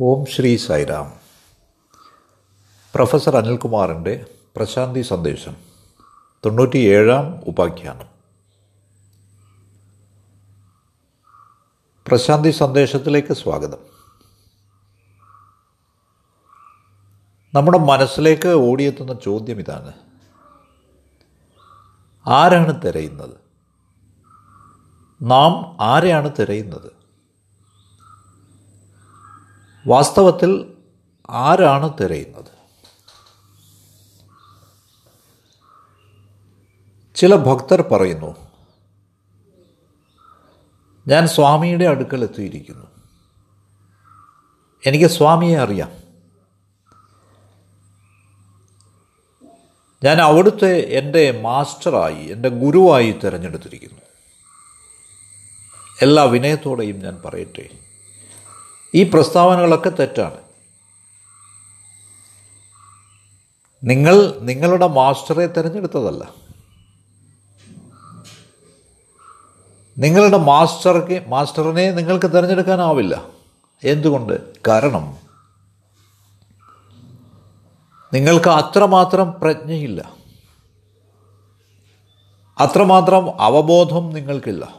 ഓം Shri Sairam. Professor അനിൽകുമാറിന്റെ പ്രശാന്തി സന്ദേശം തൊണ്ണൂറ്റിയേഴാം ഉപാഖ്യാനം. പ്രശാന്തി സന്ദേശത്തിലേക്ക് സ്വാഗതം. നമ്മുടെ മനസ്സിലേക്ക് ഓടിയെത്തുന്ന ചോദ്യം ഇതാണ്. ആരാണ് തിരയുന്നത്? നാം ആരെയാണ് തിരയുന്നത്? വാസ്തവത്തിൽ ആരാണ് തിരയുന്നത്? ചില ഭക്തർ പറയുന്നു ഞാൻ സ്വാമിയുടെ അടുക്കൽ എത്തിയിരിക്കുന്നു. എനിക്ക് സ്വാമിയെ അറിയാം. ഞാൻ അവിടുത്തെ എന്റെ മാസ്റ്ററായി എന്റെ ഗുരുവായി തിരഞ്ഞെടുത്തിരിക്കുന്നു. എല്ലാ വിനയത്തോടെയും ഞാൻ പറയട്ടെ. ഈ പ്രസ്താവനകളൊക്കെ തെറ്റാണ്. നിങ്ങൾ നിങ്ങളുടെ മാസ്റ്ററെ തിരഞ്ഞെടുത്തതല്ല. നിങ്ങളുടെ മാസ്റ്റർക്ക് മാസ്റ്ററിനെ നിങ്ങൾക്ക് തിരഞ്ഞെടുക്കാനാവില്ല. എന്തുകൊണ്ട്? കാരണം നിങ്ങൾക്ക് അത്രമാത്രം പ്രജ്ഞയില്ല. അത്രമാത്രം അവബോധം നിങ്ങൾക്കില്ല.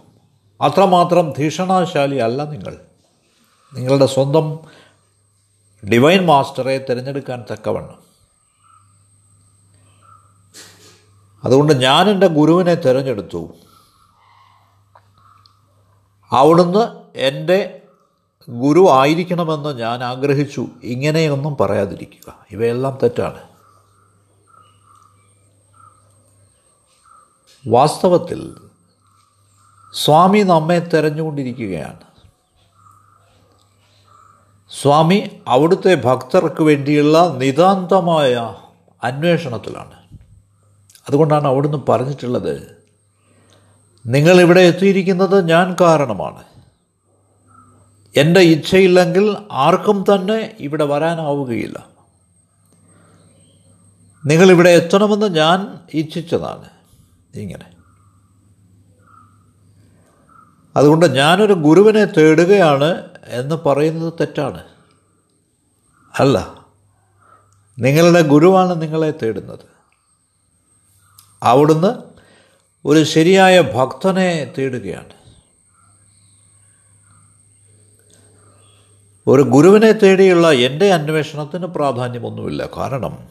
അത്രമാത്രം ധീഷണാശാലി അല്ല നിങ്ങൾ. നിങ്ങളുടെ സ്വന്തം ഡിവൈൻ മാസ്റ്ററെ തിരഞ്ഞെടുക്കാൻ തക്കവണ്ണം. അതുകൊണ്ട് ഞാൻ എന്റെ ഗുരുവിനെ തിരഞ്ഞെടുത്തു. അവിടുന്ന് എന്റെ ഗുരു ആയിരിക്കണമെന്ന് ഞാൻ ആഗ്രഹിച്ചു. ഇങ്ങനെയൊന്നും പറയാതിരിക്കുക. ഇവയെല്ലാം തെറ്റാണ്. വാസ്തവത്തിൽ സ്വാമി നമ്മെ തിരഞ്ഞുകൊണ്ടിരിക്കുകയാണ്. സ്വാമി അവിടുത്തെ ഭക്തർക്ക് വേണ്ടിയുള്ള നിതാന്തമായ അന്വേഷണത്തിലാണ്. അതുകൊണ്ടാണ് അവിടുന്ന് പറഞ്ഞിട്ടുള്ളത് നിങ്ങൾ ഇവിടെ എത്തിയിരിക്കുന്നത് ഞാൻ കാരണമാണ്. എന്റെ ഇച്ഛയില്ലെങ്കിൽ ആർക്കും തന്നെ ഇവിടെ വരാനാവുകയില്ല. നിങ്ങളിവിടെ എത്തണമെന്ന് ഞാൻ ഇച്ഛിച്ചതാണ്. ഇങ്ങനെ. അതുകൊണ്ട് ഞാനൊരു ഗുരുവിനെ തേടുകയാണ് എന്ന് പറയുന്നത് തെറ്റാണ്. അല്ല നിങ്ങളുടെ ഗുരുവാണ് നിങ്ങളെ തേടുന്നത്. അവിടുന്ന് ഒരു ശരിയായ ഭക്തനെ തേടുകയാണ്. ഒരു ഗുരുവിനെ തേടിയുള്ള എന്റെ അന്വേഷണത്തിന് പ്രാധാന്യമൊന്നുമില്ല. കാരണം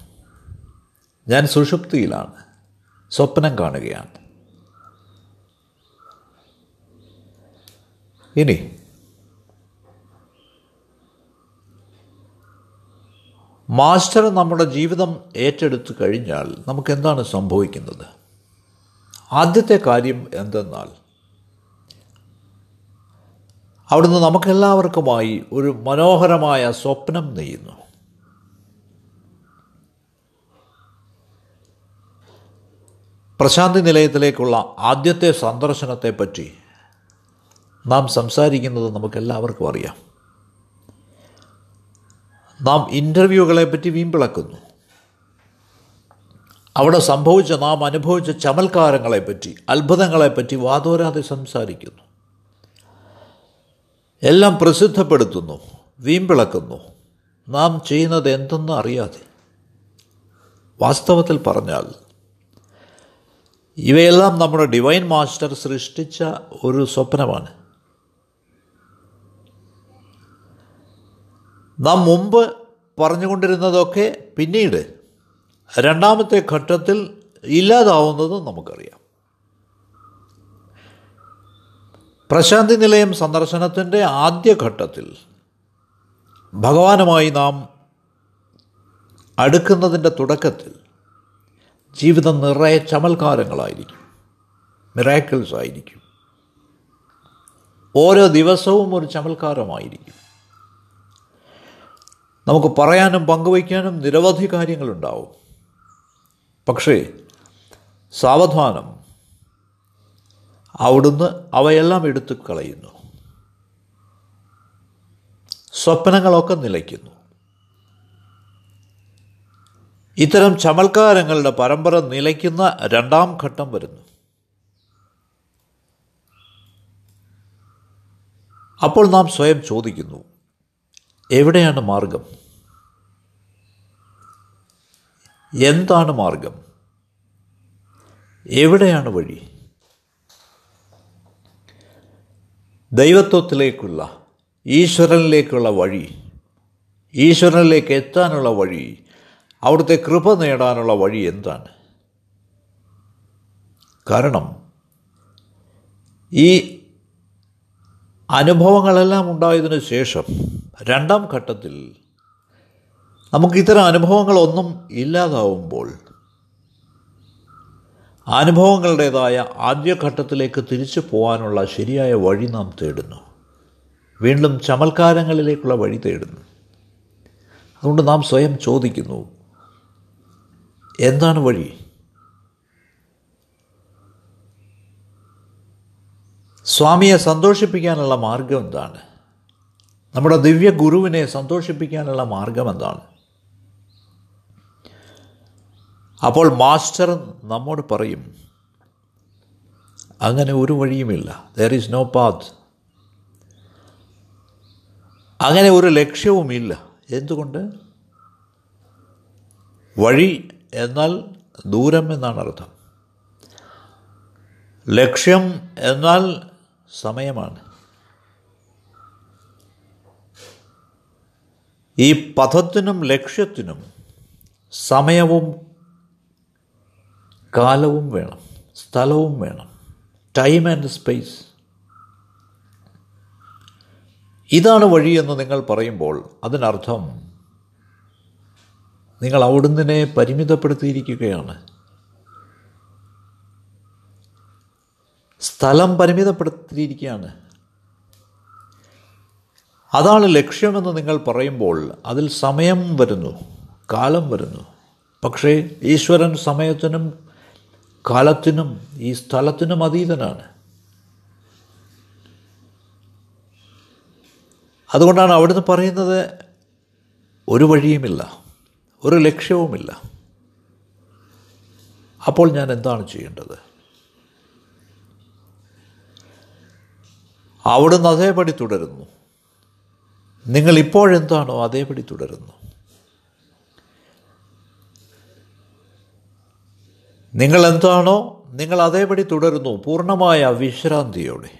ഞാൻ സുഷുപ്തിയിലാണ്. സ്വപ്നം കാണുകയാണ്. ഇനി മാസ്റ്റർ നമ്മുടെ ജീവിതം ഏറ്റെടുത്തു കഴിഞ്ഞാൽ നമുക്ക് എന്താണ് സംഭവിക്കുന്നത്? ആദ്യത്തെ കാര്യം എന്തെന്നാൽ അവിടുന്ന് നമുക്കെല്ലാവർക്കുമായി ഒരു മനോഹരമായ സ്വപ്നം നെയ്യുന്നു. പ്രശാന്തി നിലയത്തിലേക്കുള്ള ആദ്യത്തെ സന്ദർശനത്തെപ്പറ്റി നാം സംസാരിക്കുന്നത് നമുക്കെല്ലാവർക്കും അറിയാം. നാം ഇന്റർവ്യൂകളെ പറ്റി വീമ്പിളക്കുന്നു. അവിടെ സംഭവിച്ച നാം അനുഭവിച്ച ചമൽക്കാരങ്ങളെപ്പറ്റി അത്ഭുതങ്ങളെപ്പറ്റി വാതോരാതെ സംസാരിക്കുന്നു. എല്ലാം പ്രസിദ്ധപ്പെടുത്തുന്നു വീമ്പിളക്കുന്നു. നാം ചെയ്യുന്നത് എന്തെന്ന് അറിയാതെ. വാസ്തവത്തിൽ പറഞ്ഞാൽ ഇവയെല്ലാം നമ്മുടെ ഡിവൈൻ മാസ്റ്റർ സൃഷ്ടിച്ച ഒരു സ്വപ്നമാണ്. നാം മുമ്പ് പറഞ്ഞുകൊണ്ടിരുന്നതൊക്കെ പിന്നീട് രണ്ടാമത്തെ ഘട്ടത്തിൽ ഇല്ലാതാവുന്നത് നമുക്കറിയാം. പ്രശാന്തി നിലയം സന്ദർശനത്തിന്റെ ആദ്യ ഘട്ടത്തിൽ ഭഗവാനുമായി നാം അടുക്കുന്നതിന്റെ തുടക്കത്തിൽ ജീവിതം നിറയെ ചമൽക്കാരങ്ങളായിരിക്കും മിറാക്കിൾസ് ആയിരിക്കും. ഓരോ ദിവസവും ഒരു ചമൽക്കാരമായിരിക്കും. നമുക്ക് പറയാനും പങ്കുവയ്ക്കാനും നിരവധി കാര്യങ്ങളുണ്ടാവും. പക്ഷേ സാവധാനം അവിടുന്ന് അവയെല്ലാം എടുത്തു കളയുന്നു. സ്വപ്നങ്ങളൊക്കെ നിലയ്ക്കുന്നു. ഇത്തരം ചമൽക്കാരങ്ങളുടെ പരമ്പര നിലയ്ക്കുന്ന രണ്ടാം ഘട്ടം വരുന്നു. അപ്പോൾ നാം സ്വയം ചോദിക്കുന്നു എവിടെയാണ് മാർഗം? എന്താണ് മാർഗം? എവിടെയാണ് വഴി? ദൈവത്വത്തിലേക്കുള്ള ഈശ്വരനിലേക്കുള്ള വഴി ഈശ്വരനിലേക്ക് എത്താനുള്ള വഴി അവിടുത്തെ കൃപ നേടാനുള്ള വഴി എന്താണ്? കാരണം ഈ അനുഭവങ്ങളെല്ലാം ഉണ്ടായതിനു ശേഷം രണ്ടാം ഘട്ടത്തിൽ നമുക്ക് ഇത്തരം അനുഭവങ്ങളൊന്നും ഇല്ലാതാവുമ്പോൾ അനുഭവങ്ങളുടേതായ ആദ്യഘട്ടത്തിലേക്ക് തിരിച്ചു പോകാനുള്ള ശരിയായ വഴി നാം തേടുന്നു. വീണ്ടും ചമൽക്കാരങ്ങളിലേക്കുള്ള വഴി തേടുന്നു. അതുകൊണ്ട് നാം സ്വയം ചോദിക്കുന്നു എന്താണ് വഴി? സ്വാമിയെ സന്തോഷിപ്പിക്കാനുള്ള മാർഗം എന്താണ്? നമ്മുടെ ദിവ്യ ഗുരുവിനെ സന്തോഷിപ്പിക്കാനുള്ള മാർഗം എന്താണ്? അപ്പോൾ മാസ്റ്റർ നമ്മോട് പറയും അങ്ങനെ ഒരു വഴിയുമില്ല. ദർ ഈസ് നോ പാത്ത് അങ്ങനെ ഒരു ലക്ഷ്യവുമില്ല. എന്തുകൊണ്ട്? വഴി എന്നാൽ ദൂരം എന്നാണ് അർത്ഥം. ലക്ഷ്യം എന്നാൽ സമയമാണ്. ഈ പഥത്തിനും ലക്ഷ്യത്തിനും സമയവും കാലവും വേണം സ്ഥലവും വേണം ടൈം ആൻഡ് സ്പേസ് ഇതാണ് വഴിയെന്ന് നിങ്ങൾ പറയുമ്പോൾ അതിനർത്ഥം നിങ്ങൾ അവിടുന്ന് പരിമിതപ്പെടുത്തിയിരിക്കുകയാണ്. സ്ഥലം പരിമിതപ്പെടുത്തിയിരിക്കുകയാണ്. അതാണ് ലക്ഷ്യമെന്ന് നിങ്ങൾ പറയുമ്പോൾ അതിൽ സമയം വരുന്നു കാലം വരുന്നു. പക്ഷേ ഈശ്വരൻ സമയത്തിനും കാലത്തിനും ഈ സ്ഥലത്തിനും അതീതനാണ്. അതുകൊണ്ടാണ് അവിടുന്ന് പറയുന്നത് ഒരു വഴിയുമില്ല ഒരു ലക്ഷ്യവുമില്ല. അപ്പോൾ ഞാൻ എന്താണ് ചെയ്യേണ്ടത്? അവിടുന്ന് അതേപടി തുടരുന്നു. നിങ്ങൾ ഇപ്പോഴെന്താണോ അതേപടി തുടരുന്നു. നിങ്ങൾ എന്താണോ നിങ്ങൾ അതേപടി തുടരുന്നു പൂർണമായ വിശ്രാന്തിയോടെ.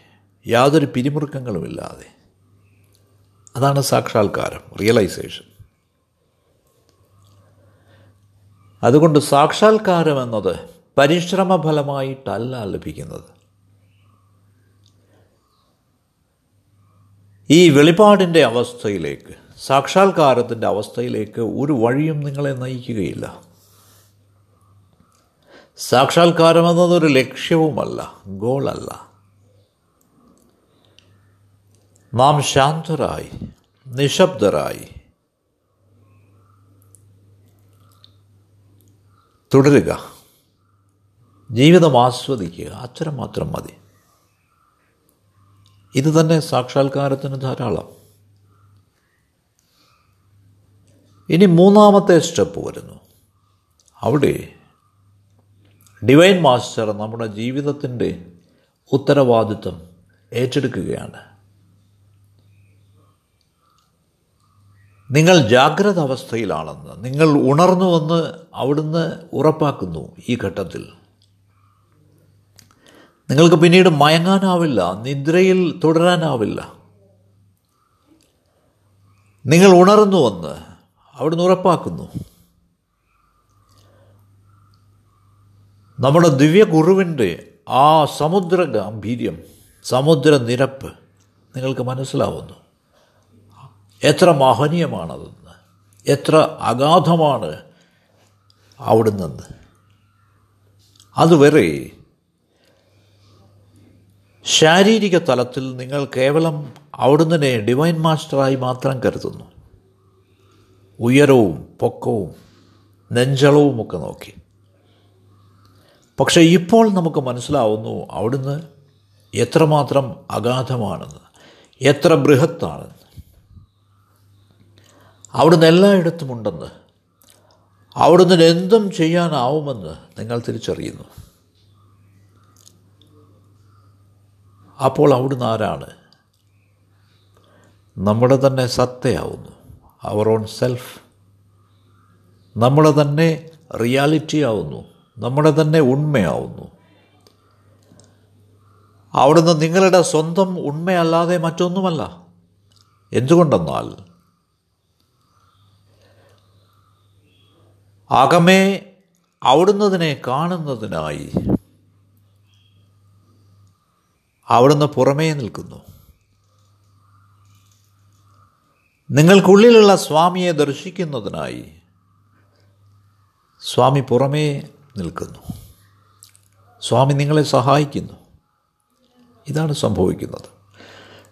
യാതൊരു പിരിമുറുക്കങ്ങളുമില്ലാതെ. അതാണ് സാക്ഷാത്കാരം റിയലൈസേഷൻ അതുകൊണ്ട് സാക്ഷാത്കാരം എന്നത് പരിശ്രമഫലമായിട്ടല്ല ലഭിക്കുന്നത്. ഈ വെളിപാടിന്റെ അവസ്ഥയിലേക്ക് സാക്ഷാത്കാരത്തിന്റെ അവസ്ഥയിലേക്ക് ഒരു വഴിയും നിങ്ങളെ നയിക്കുകയില്ല. സാക്ഷാത്കാരം എന്നതൊരു ലക്ഷ്യവുമല്ല ഗോളല്ല. നാം ശാന്തരായി നിശബ്ദരായി തുടരുക. ജീവിതം ആസ്വദിക്കുക. അച്ഛനം മാത്രം മതി. ഇത് തന്നെ സാക്ഷാത്കാരത്തിന് ധാരാളം. ഇനി മൂന്നാമത്തെ സ്റ്റെപ്പ് വരുന്നു. അവിടെ ഡിവൈൻ മാസ്റ്റർ നമ്മുടെ ജീവിതത്തിന്റെ ഉത്തരവാദിത്വം ഏറ്റെടുക്കുകയാണ്. നിങ്ങൾ ജാഗ്രത അവസ്ഥയിലാണെന്ന് നിങ്ങൾ ഉണർന്നുവെന്ന് അവിടുന്ന് ഉറപ്പാക്കുന്നു ഈ ഘട്ടത്തിൽ. നിങ്ങൾക്ക് പിന്നീട് മയങ്ങാനാവില്ല നിദ്രയിൽ തുടരാനാവില്ല. നിങ്ങൾ ഉണർന്നു വന്ന് അവിടുന്ന് ഉറപ്പാക്കുന്നു. നമ്മുടെ ദിവ്യ ഗുരുവിന്റെ ആ സമുദ്ര ഗാംഭീര്യം സമുദ്ര നിരപ്പ് നിങ്ങൾക്ക് മനസ്സിലാവുന്നു. എത്ര മഹനീയമാണതെന്ന് എത്ര അഗാധമാണ് അവിടുന്ന് അതുവരെ ശാരീരിക തലത്തിൽ നിങ്ങൾ കേവലം അവിടുന്ന് ഡിവൈൻ മാസ്റ്ററായി മാത്രം കരുതുന്നു. ഉയരവും പൊക്കവും നെഞ്ചളവും ഒക്കെ നോക്കി. പക്ഷേ ഇപ്പോൾ നമുക്ക് മനസ്സിലാവുന്നു അവിടുന്ന് എത്രമാത്രം അഗാധമാണെന്ന് എത്ര ബൃഹത്താണെന്ന്. അവിടുന്ന് എല്ലായിടത്തും ഉണ്ടെന്ന് അവിടുന്ന് എന്തും ചെയ്യാനാവുമെന്ന് നിങ്ങൾ തിരിച്ചറിയുന്നു. അപ്പോൾ അവിടുന്ന് ആരാണ്? നമ്മുടെ തന്നെ സത്തയാവുന്നു. അവർ ഓൺ സെൽഫ് നമ്മളെ തന്നെ റിയാലിറ്റി ആവുന്നു. നമ്മുടെ തന്നെ ഉണ്മയാവുന്നു. അവിടുന്ന് നിങ്ങളുടെ സ്വന്തം ഉണ്മയല്ലാതെ മറ്റൊന്നുമല്ല. എന്തുകൊണ്ടെന്നാൽ അകമേ അവിടുന്നതിനെ കാണുന്നതിനായി അവിടുന്ന് പുറമേ നിൽക്കുന്നു. നിങ്ങൾക്കുള്ളിലുള്ള സ്വാമിയെ ദർശിക്കുന്നതിനായി സ്വാമി പുറമേ നിൽക്കുന്നു. സ്വാമി നിങ്ങളെ സഹായിക്കുന്നു. ഇതാണ് സംഭവിക്കുന്നത്.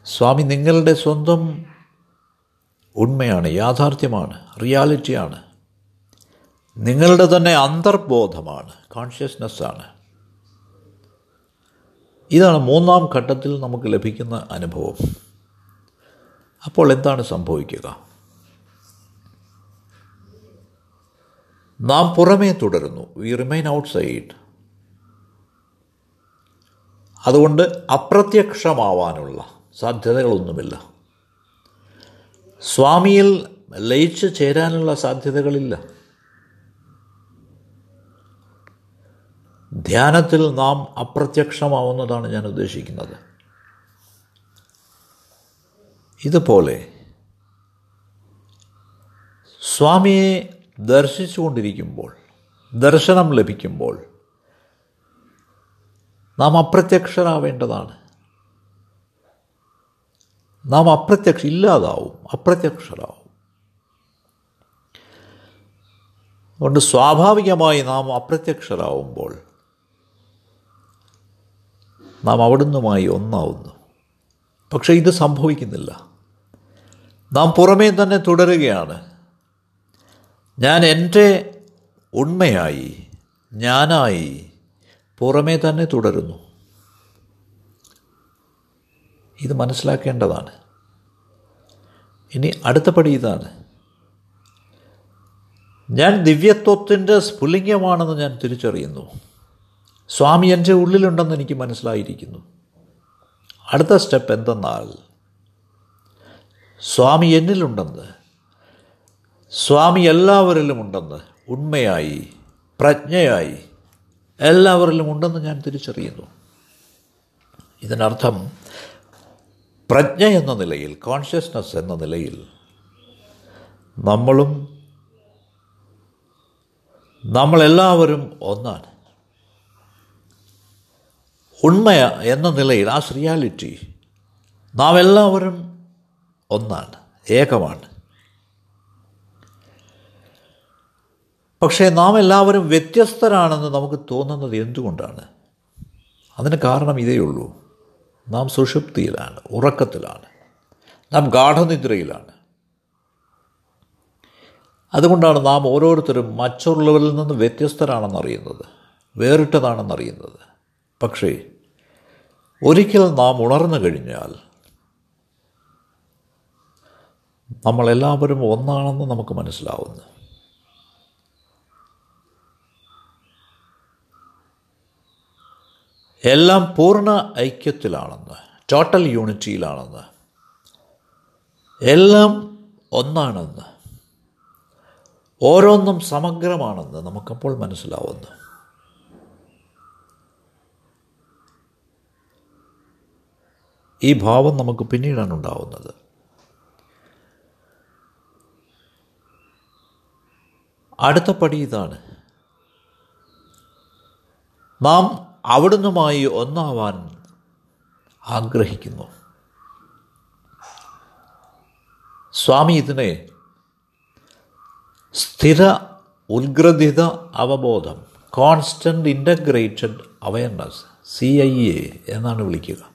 സ്വാമി നിങ്ങളുടെ സ്വന്തം ഉണ്മയാണ് യാഥാർത്ഥ്യമാണ് റിയാലിറ്റിയാണ്. നിങ്ങളുടെ തന്നെ അന്തർബോധമാണ് കോൺഷ്യസ്നെസ്സാണ് ഇതാണ് മൂന്നാം ഘട്ടത്തിൽ നമുക്ക് ലഭിക്കുന്ന അനുഭവം. അപ്പോൾ എന്താണ് സംഭവിക്കുക? നാം പുറമേ തുടരുന്നു. വി റിമൈൻ ഔട്ട് സൈഡ് അതുകൊണ്ട് അപ്രത്യക്ഷമാവാനുള്ള സാധ്യതകളൊന്നുമില്ല. സ്വാമിയിൽ ലയിച്ചു ചേരാനുള്ള സാധ്യതകളില്ല. ധ്യാനത്തിൽ നാം അപ്രത്യക്ഷമാവുന്നതാണ് ഞാൻ ഉദ്ദേശിക്കുന്നത്. ഇതുപോലെ സ്വാമിയെ ദർശിച്ചുകൊണ്ടിരിക്കുമ്പോൾ ദർശനം ലഭിക്കുമ്പോൾ നാം അപ്രത്യക്ഷരാവേണ്ടതാണ്. നാം അപ്രത്യക്ഷ ഇല്ലാതാവും അപ്രത്യക്ഷരാവും. അതുകൊണ്ട് സ്വാഭാവികമായി നാം അപ്രത്യക്ഷരാവുമ്പോൾ നാം അവിടുന്നുമായി ഒന്നാവുന്നു. പക്ഷേ ഇത് സംഭവിക്കുന്നില്ല. നാം പുറമേ തന്നെ തുടരുകയാണ്. ഞാൻ എന്റെ ഉണ്മയായി ഞാനായി പുറമേ തന്നെ തുടരുന്നു. ഇത് മനസ്സിലാക്കേണ്ടതാണ്. ഇനി അടുത്ത പടി ഇതാണ്. ഞാൻ ദിവ്യത്വത്തിന്റെ സ്ഫുലിംഗമാണെന്ന് ഞാൻ തിരിച്ചറിയുന്നു. സ്വാമി എന്റെ ഉള്ളിലുണ്ടെന്ന് എനിക്ക് മനസ്സിലായിരിക്കുന്നു. അടുത്ത സ്റ്റെപ്പ് എന്തെന്നാൽ സ്വാമി എന്നിലുണ്ടെന്ന് സ്വാമി എല്ലാവരിലും ഉണ്ടെന്ന് ഉണ്മയായി പ്രജ്ഞയായി എല്ലാവരിലും ഉണ്ടെന്ന് ഞാൻ തിരിച്ചറിയുന്നു. ഇതിനർത്ഥം പ്രജ്ഞ എന്ന നിലയിൽ കോൺഷ്യസ്നസ് എന്ന നിലയിൽ നമ്മളും നമ്മളെല്ലാവരും ഒന്നാണ്. ഉണ്മയ എന്ന നിലയിൽ ആ റിയാലിറ്റി നാം എല്ലാവരും ഒന്നാണ് ഏകമാണ്. പക്ഷേ നാം എല്ലാവരും വ്യത്യസ്തരാണെന്ന് നമുക്ക് തോന്നുന്നത് എന്തുകൊണ്ടാണ്? അതിന് കാരണം ഇതേ ഉള്ളൂ. നാം സുഷുപ്തിയിലാണ് ഉറക്കത്തിലാണ്. നാം ഗാഠനിദ്രയിലാണ്. അതുകൊണ്ടാണ് നാം ഓരോരുത്തരും മറ്റുള്ളവരിൽ നിന്ന് വ്യത്യസ്തരാണെന്നറിയുന്നത് വേറിട്ടതാണെന്നറിയുന്നത്. പക്ഷേ ഒരിക്കൽ നാം ഉണർന്നു കഴിഞ്ഞാൽ നമ്മളെല്ലാവരും ഒന്നാണെന്ന് നമുക്ക് മനസ്സിലാവുന്നു. എല്ലാം പൂർണ ഐക്യത്തിലാണെന്ന് ടോട്ടൽ യൂണിറ്റിയിലാണെന്ന് എല്ലാം ഒന്നാണെന്ന് ഓരോന്നും സമഗ്രമാണെന്ന് നമുക്കപ്പോൾ മനസ്സിലാവുന്നു. ഈ ഭാവം നമുക്ക് പിന്നീടാണ് ഉണ്ടാവുന്നത് അടുത്ത പടി ഇതാണ്. നാം അവിടുന്നുമായി ഒന്നാവാൻ ആഗ്രഹിക്കുന്നു. സ്വാമി ഇതിനെ സ്ഥിര ഉത്ഗ്രഥിത അവബോധം constant integrated awareness C I A എന്നാണ് വിളിക്കുക.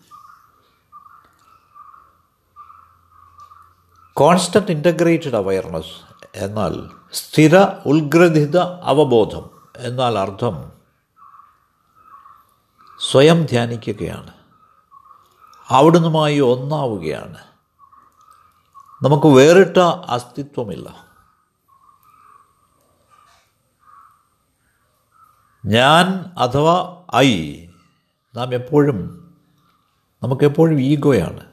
കോൺസ്റ്റന്റ് ഇന്റഗ്രേറ്റഡ് അവയർനെസ് എന്നാൽ സ്ഥിര ഉത്ഗ്രഥിത അവബോധം എന്നാൽ അർത്ഥം സ്വയം ധ്യാനിക്കുകയാണ്. അവിടുന്നുമായി ഒന്നാവുകയാണ്. നമുക്ക് വേറിട്ട അസ്തിത്വമില്ല. ഞാൻ അഥവാ ഐ നാം എപ്പോഴും നമുക്കെപ്പോഴും ഈഗോയാണ്.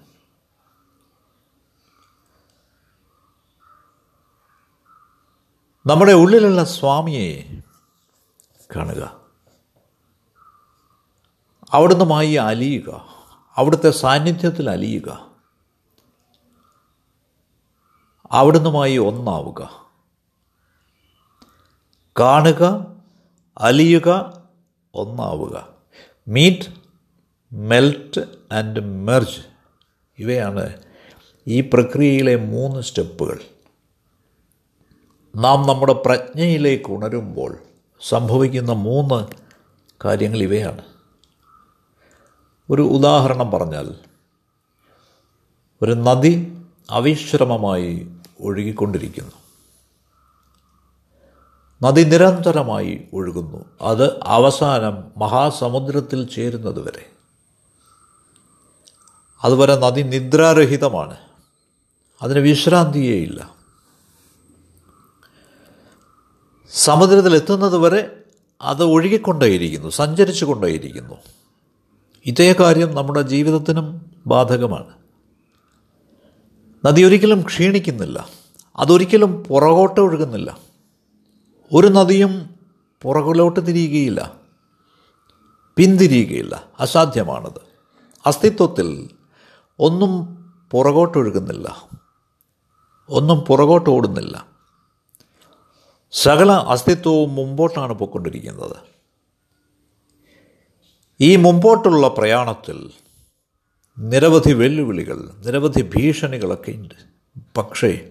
നമ്മുടെ ഉള്ളിലുള്ള സ്വാമിയെ കാണുക. അവിടുന്നുമായി അലിയുക. അവിടുത്തെ സാന്നിധ്യത്തിൽ അലിയുക. അവിടുന്നുമായി ഒന്നാവുക. കാണുക അലിയുക ഒന്നാവുക. മീറ്റ് മെൽറ്റ് ആൻഡ് മെർജ് ഇവയാണ് ഈ പ്രക്രിയയിലെ മൂന്ന് സ്റ്റെപ്പുകൾ. നാം നമ്മുടെ പ്രജ്ഞയിലേക്ക് ഉണരുമ്പോൾ സംഭവിക്കുന്ന മൂന്ന് കാര്യങ്ങൾ ഇവയാണ്. ഒരു ഉദാഹരണം പറഞ്ഞാൽ ഒരു നദി അവിശ്രമമായി ഒഴുകിക്കൊണ്ടിരിക്കുന്നു. നദി നിരന്തരമായി ഒഴുകുന്നു. അത് അവസാനം മഹാസമുദ്രത്തിൽ ചേരുന്നത് വരെ. അതുവരെ നദി നിദ്രാരഹിതമാണ്. അതിന് വിശ്രാന്തിയേയില്ല സമുദ്രത്തിൽ എത്തുന്നത് വരെ അത് ഒഴുകിക്കൊണ്ടേയിരിക്കുന്നു സഞ്ചരിച്ചു കൊണ്ടേയിരിക്കുന്നു ഇതേ കാര്യം നമ്മുടെ ജീവിതത്തിനും ബാധകമാണ്. നദി ഒരിക്കലും ക്ഷീണിക്കുന്നില്ല അതൊരിക്കലും പുറകോട്ട് ഒഴുകുന്നില്ല. ഒരു നദിയും പുറകിലോട്ട് തിരിയുകയില്ല പിന്തിരിയുകയില്ല. അസാധ്യമാണത്. അസ്തിത്വത്തിൽ ഒന്നും പുറകോട്ടൊഴുകുന്നില്ല ഒന്നും പുറകോട്ട് ഓടുന്നില്ല. സകല അസ്തിത്വവും മുമ്പോട്ടാണ് പോയിക്കൊണ്ടിരിക്കുന്നത്. ഈ മുമ്പോട്ടുള്ള പ്രയാണത്തിൽ നിരവധി വെല്ലുവിളികൾ നിരവധി ഭീഷണികളൊക്കെ ഉണ്ട്. പക്ഷേ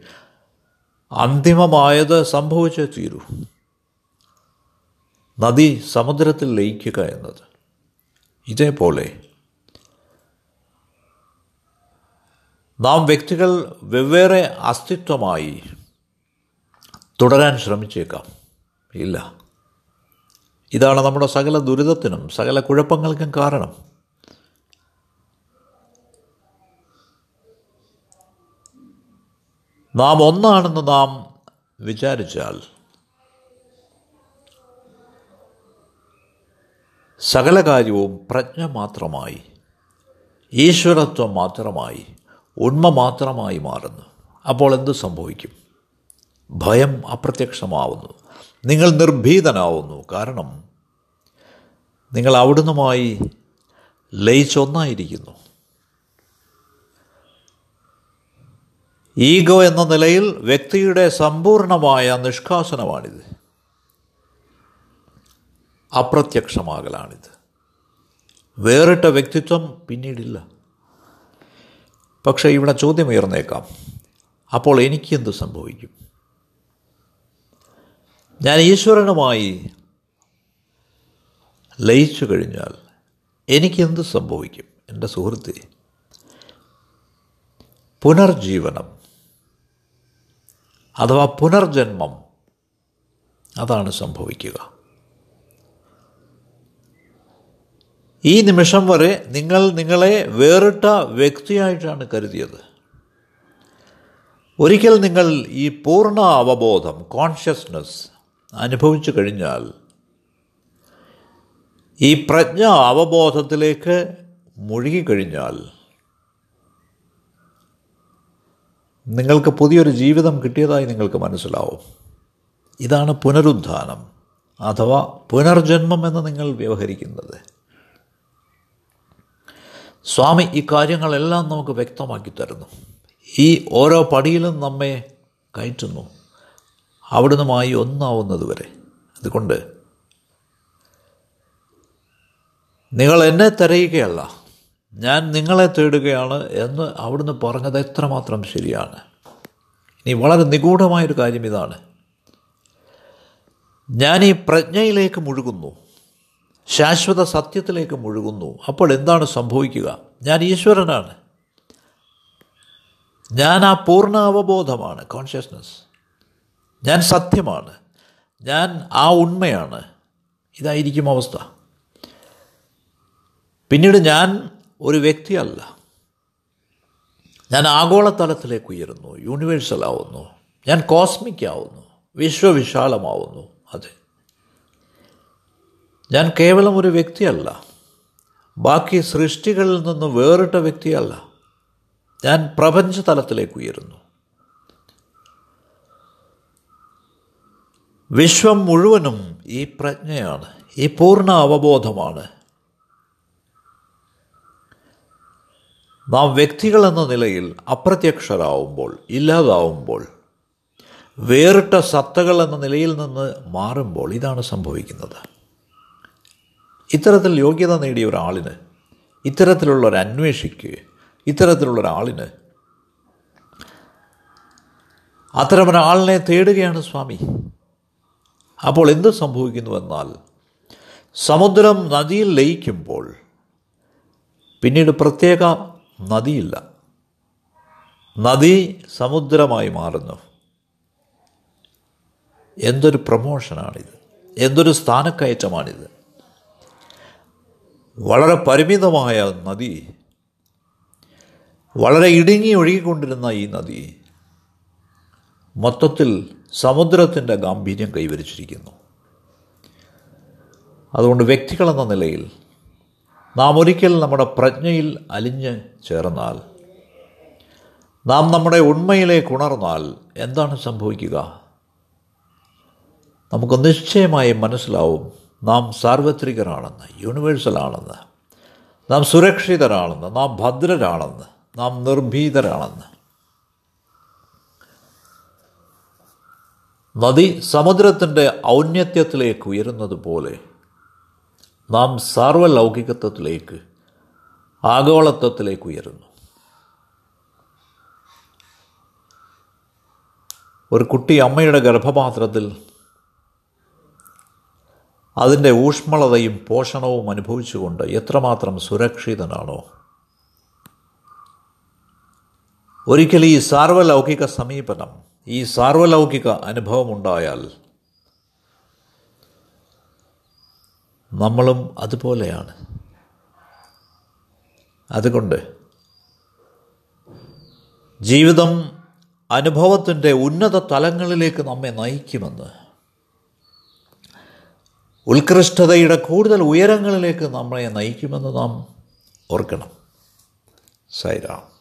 അന്തിമമായത് സംഭവിച്ചേ തീരൂ. നദി സമുദ്രത്തിൽ ലയിക്കുക എന്നത്. ഇതേപോലെ നാം വ്യക്തികൾ വെവ്വേറെ അസ്തിത്വമായി തുടരാൻ ശ്രമിച്ചേക്കാം. ഇല്ല. ഇതാണ് നമ്മുടെ സകല ദുരിതത്തിനും സകല കുഴപ്പങ്ങൾക്കും കാരണം. നാം ഒന്നാണെന്ന് നാം വിചാരിച്ചാൽ സകല കാര്യവും പ്രജ്ഞ മാത്രമായി ഈശ്വരത്വം മാത്രമായി ഉണ്മ മാത്രമായി മാറുന്നു. അപ്പോൾ എന്ത് സംഭവിക്കും? ഭയം അപ്രത്യക്ഷമാവുന്നു. നിങ്ങൾ നിർഭീതനാവുന്നു. കാരണം നിങ്ങൾ അവിടുന്നുമായി ലയിച്ചൊന്നായിരിക്കുന്നു ഈഗോ എന്ന നിലയിൽ വ്യക്തിയുടെ സമ്പൂർണമായ നിഷ്കാസനമാണിത്. അപ്രത്യക്ഷമാകലാണിത്. വേറിട്ട വ്യക്തിത്വം പിന്നീടില്ല. പക്ഷേ ഇവിടെ ചോദ്യം ഉയർന്നേക്കാം അപ്പോൾ എനിക്ക് എന്ത് സംഭവിക്കും? ഞാൻ ഈശ്വരനുമായി ലയിച്ചു കഴിഞ്ഞാൽ എനിക്കെന്ത് സംഭവിക്കും? എന്റെ സുഹൃത്തെ പുനർജീവനം അഥവാ പുനർജന്മം അതാണ് സംഭവിക്കുക. ഈ നിമിഷം വരെ നിങ്ങൾ നിങ്ങളെ വേറിട്ട വ്യക്തിയായിട്ടാണ് കരുതിയത്. ഒരിക്കൽ നിങ്ങൾ ഈ പൂർണ അവബോധം കോൺഷ്യസ്നസ് അനുഭവിച്ചു കഴിഞ്ഞാൽ ഈ പ്രജ്ഞ അവബോധത്തിലേക്ക് മുഴുകിക്കഴിഞ്ഞാൽ നിങ്ങൾക്ക് പുതിയൊരു ജീവിതം കിട്ടിയതായി നിങ്ങൾക്ക് മനസ്സിലാവും. ഇതാണ് പുനരുദ്ധാനം അഥവാ പുനർജന്മം എന്ന് നിങ്ങൾ വ്യവഹരിക്കുന്നത്. സ്വാമി ഈ കാര്യങ്ങളെല്ലാം നമുക്ക് വ്യക്തമാക്കി തരുന്നു. ഈ ഓരോ പടിയിലും നമ്മെ കയറ്റുന്നു. അവിടുന്നുമായി ഒന്നാവുന്നത് വരെ അതുകൊണ്ട് നിങ്ങൾ എന്നെ തിരയുകയല്ല ഞാൻ നിങ്ങളെ തേടുകയാണ് എന്ന് അവിടുന്ന് പറഞ്ഞത് എത്രമാത്രം ശരിയാണ്. ഇനി വളരെ നിഗൂഢമായൊരു കാര്യം ഇതാണ്. ഞാൻ ഈ പ്രജ്ഞയിലേക്ക് മുഴുകുന്നു ശാശ്വത സത്യത്തിലേക്ക് മുഴുകുന്നു. അപ്പോൾ എന്താണ് സംഭവിക്കുക? ഞാൻ ഈശ്വരനാണ്. ഞാൻ ആ പൂർണ അവബോധമാണ് കോൺഷ്യസ്നസ് ഞാൻ സത്യമാണ്. ഞാൻ ആ ഉണ്മയാണ്. ഇതായിരിക്കും അവസ്ഥ. പിന്നീട് ഞാൻ ഒരു വ്യക്തിയല്ല. ഞാൻ ആഗോളതലത്തിലേക്ക് ഉയരുന്നു യൂണിവേഴ്സൽ ആവുന്നു. ഞാൻ കോസ്മിക് ആവുന്നു വിശ്വവിശാലമാവുന്നു. അതെ. ഞാൻ കേവലം ഒരു വ്യക്തിയല്ല. ബാക്കി സൃഷ്ടികളിൽ നിന്ന് വേറിട്ട വ്യക്തിയല്ല. ഞാൻ പ്രപഞ്ച തലത്തിലേക്ക് ഉയരുന്നു. വിശ്വം മുഴുവനും ഈ പ്രജ്ഞയാണ് ഈ പൂർണ അവബോധമാണ്. നാം വ്യക്തികൾ എന്ന നിലയിൽ അപ്രത്യക്ഷരാകുമ്പോൾ ഇല്ലാതാവുമ്പോൾ വേറിട്ട സത്തകൾ എന്ന നിലയിൽ നിന്ന് മാറുമ്പോൾ ഇതാണ് സംഭവിക്കുന്നത്. ഇത്തരത്തിൽ യോഗ്യത നേടിയ ഒരാളിന് ഇത്തരത്തിലുള്ള ഒരു അന്വേഷിക്ക് ഇത്തരത്തിലുള്ള ഒരാളിന് അത്തരമൊരാളിനെ തേടുകയാണ് സ്വാമി. അപ്പോൾ എന്ത് സംഭവിക്കുന്നുവെന്നാൽ സമുദ്രം നദിയിൽ ലയിക്കുമ്പോൾ പിന്നീട് പ്രത്യേക നദിയില്ല. നദി സമുദ്രമായി മാറുന്നു. എന്തൊരു പ്രമോഷനാണിത്. എന്തൊരു സ്ഥാനക്കയറ്റമാണിത്. വളരെ പരിമിതമായ നദി. വളരെ ഇടുങ്ങി ഒഴുകിക്കൊണ്ടിരുന്ന ഈ നദി മൊത്തത്തിൽ സമുദ്രത്തിന്റെ ഗാംഭീര്യം കൈവരിച്ചിരിക്കുന്നു. അതുകൊണ്ട് വ്യക്തികളെന്ന നിലയിൽ നാം ഒരിക്കൽ നമ്മുടെ പ്രജ്ഞയിൽ അലിഞ്ഞ് ചേർന്നാൽ നാം നമ്മുടെ ഉണ്മയിലേക്ക് ഉണർന്നാൽ എന്താണ് സംഭവിക്കുക? നമുക്ക് നിശ്ചയമായി മനസ്സിലാവും നാം സാർവത്രികരാണെന്ന് യൂണിവേഴ്സലാണെന്ന് നാം സുരക്ഷിതരാണെന്ന് നാം ഭദ്രരാണെന്ന് നാം നിർഭീതരാണെന്ന്. നദി സമുദ്രത്തിന്റെ ഔന്നത്യത്തിലേക്ക് ഉയരുന്നത് പോലെ നാം സാർവലൗകികത്വത്തിലേക്ക് ആഗോളത്വത്തിലേക്ക് ഉയരുന്നു. ഒരു കുട്ടി അമ്മയുടെ ഗർഭപാത്രത്തിൽ അതിന്റെ ഊഷ്മളതയും പോഷണവും അനുഭവിച്ചുകൊണ്ട് എത്രമാത്രം സുരക്ഷിതനാണോ. ഒരിക്കൽ ഈ സാർവലൗകിക സമീപനം ഈ സാർവലൗകിക അനുഭവമുണ്ടായാൽ നമ്മളും അതുപോലെയാണ്. അതുകൊണ്ട് ജീവിതം അനുഭവത്തിന്റെ ഉന്നത തലങ്ങളിലേക്ക് നമ്മെ നയിക്കുമെന്ന് ഉത്കൃഷ്ടതയുടെ കൂടുതൽ ഉയരങ്ങളിലേക്ക് നമ്മളെ നയിക്കുമെന്ന് നാം ഓർക്കണം. സൈറാം.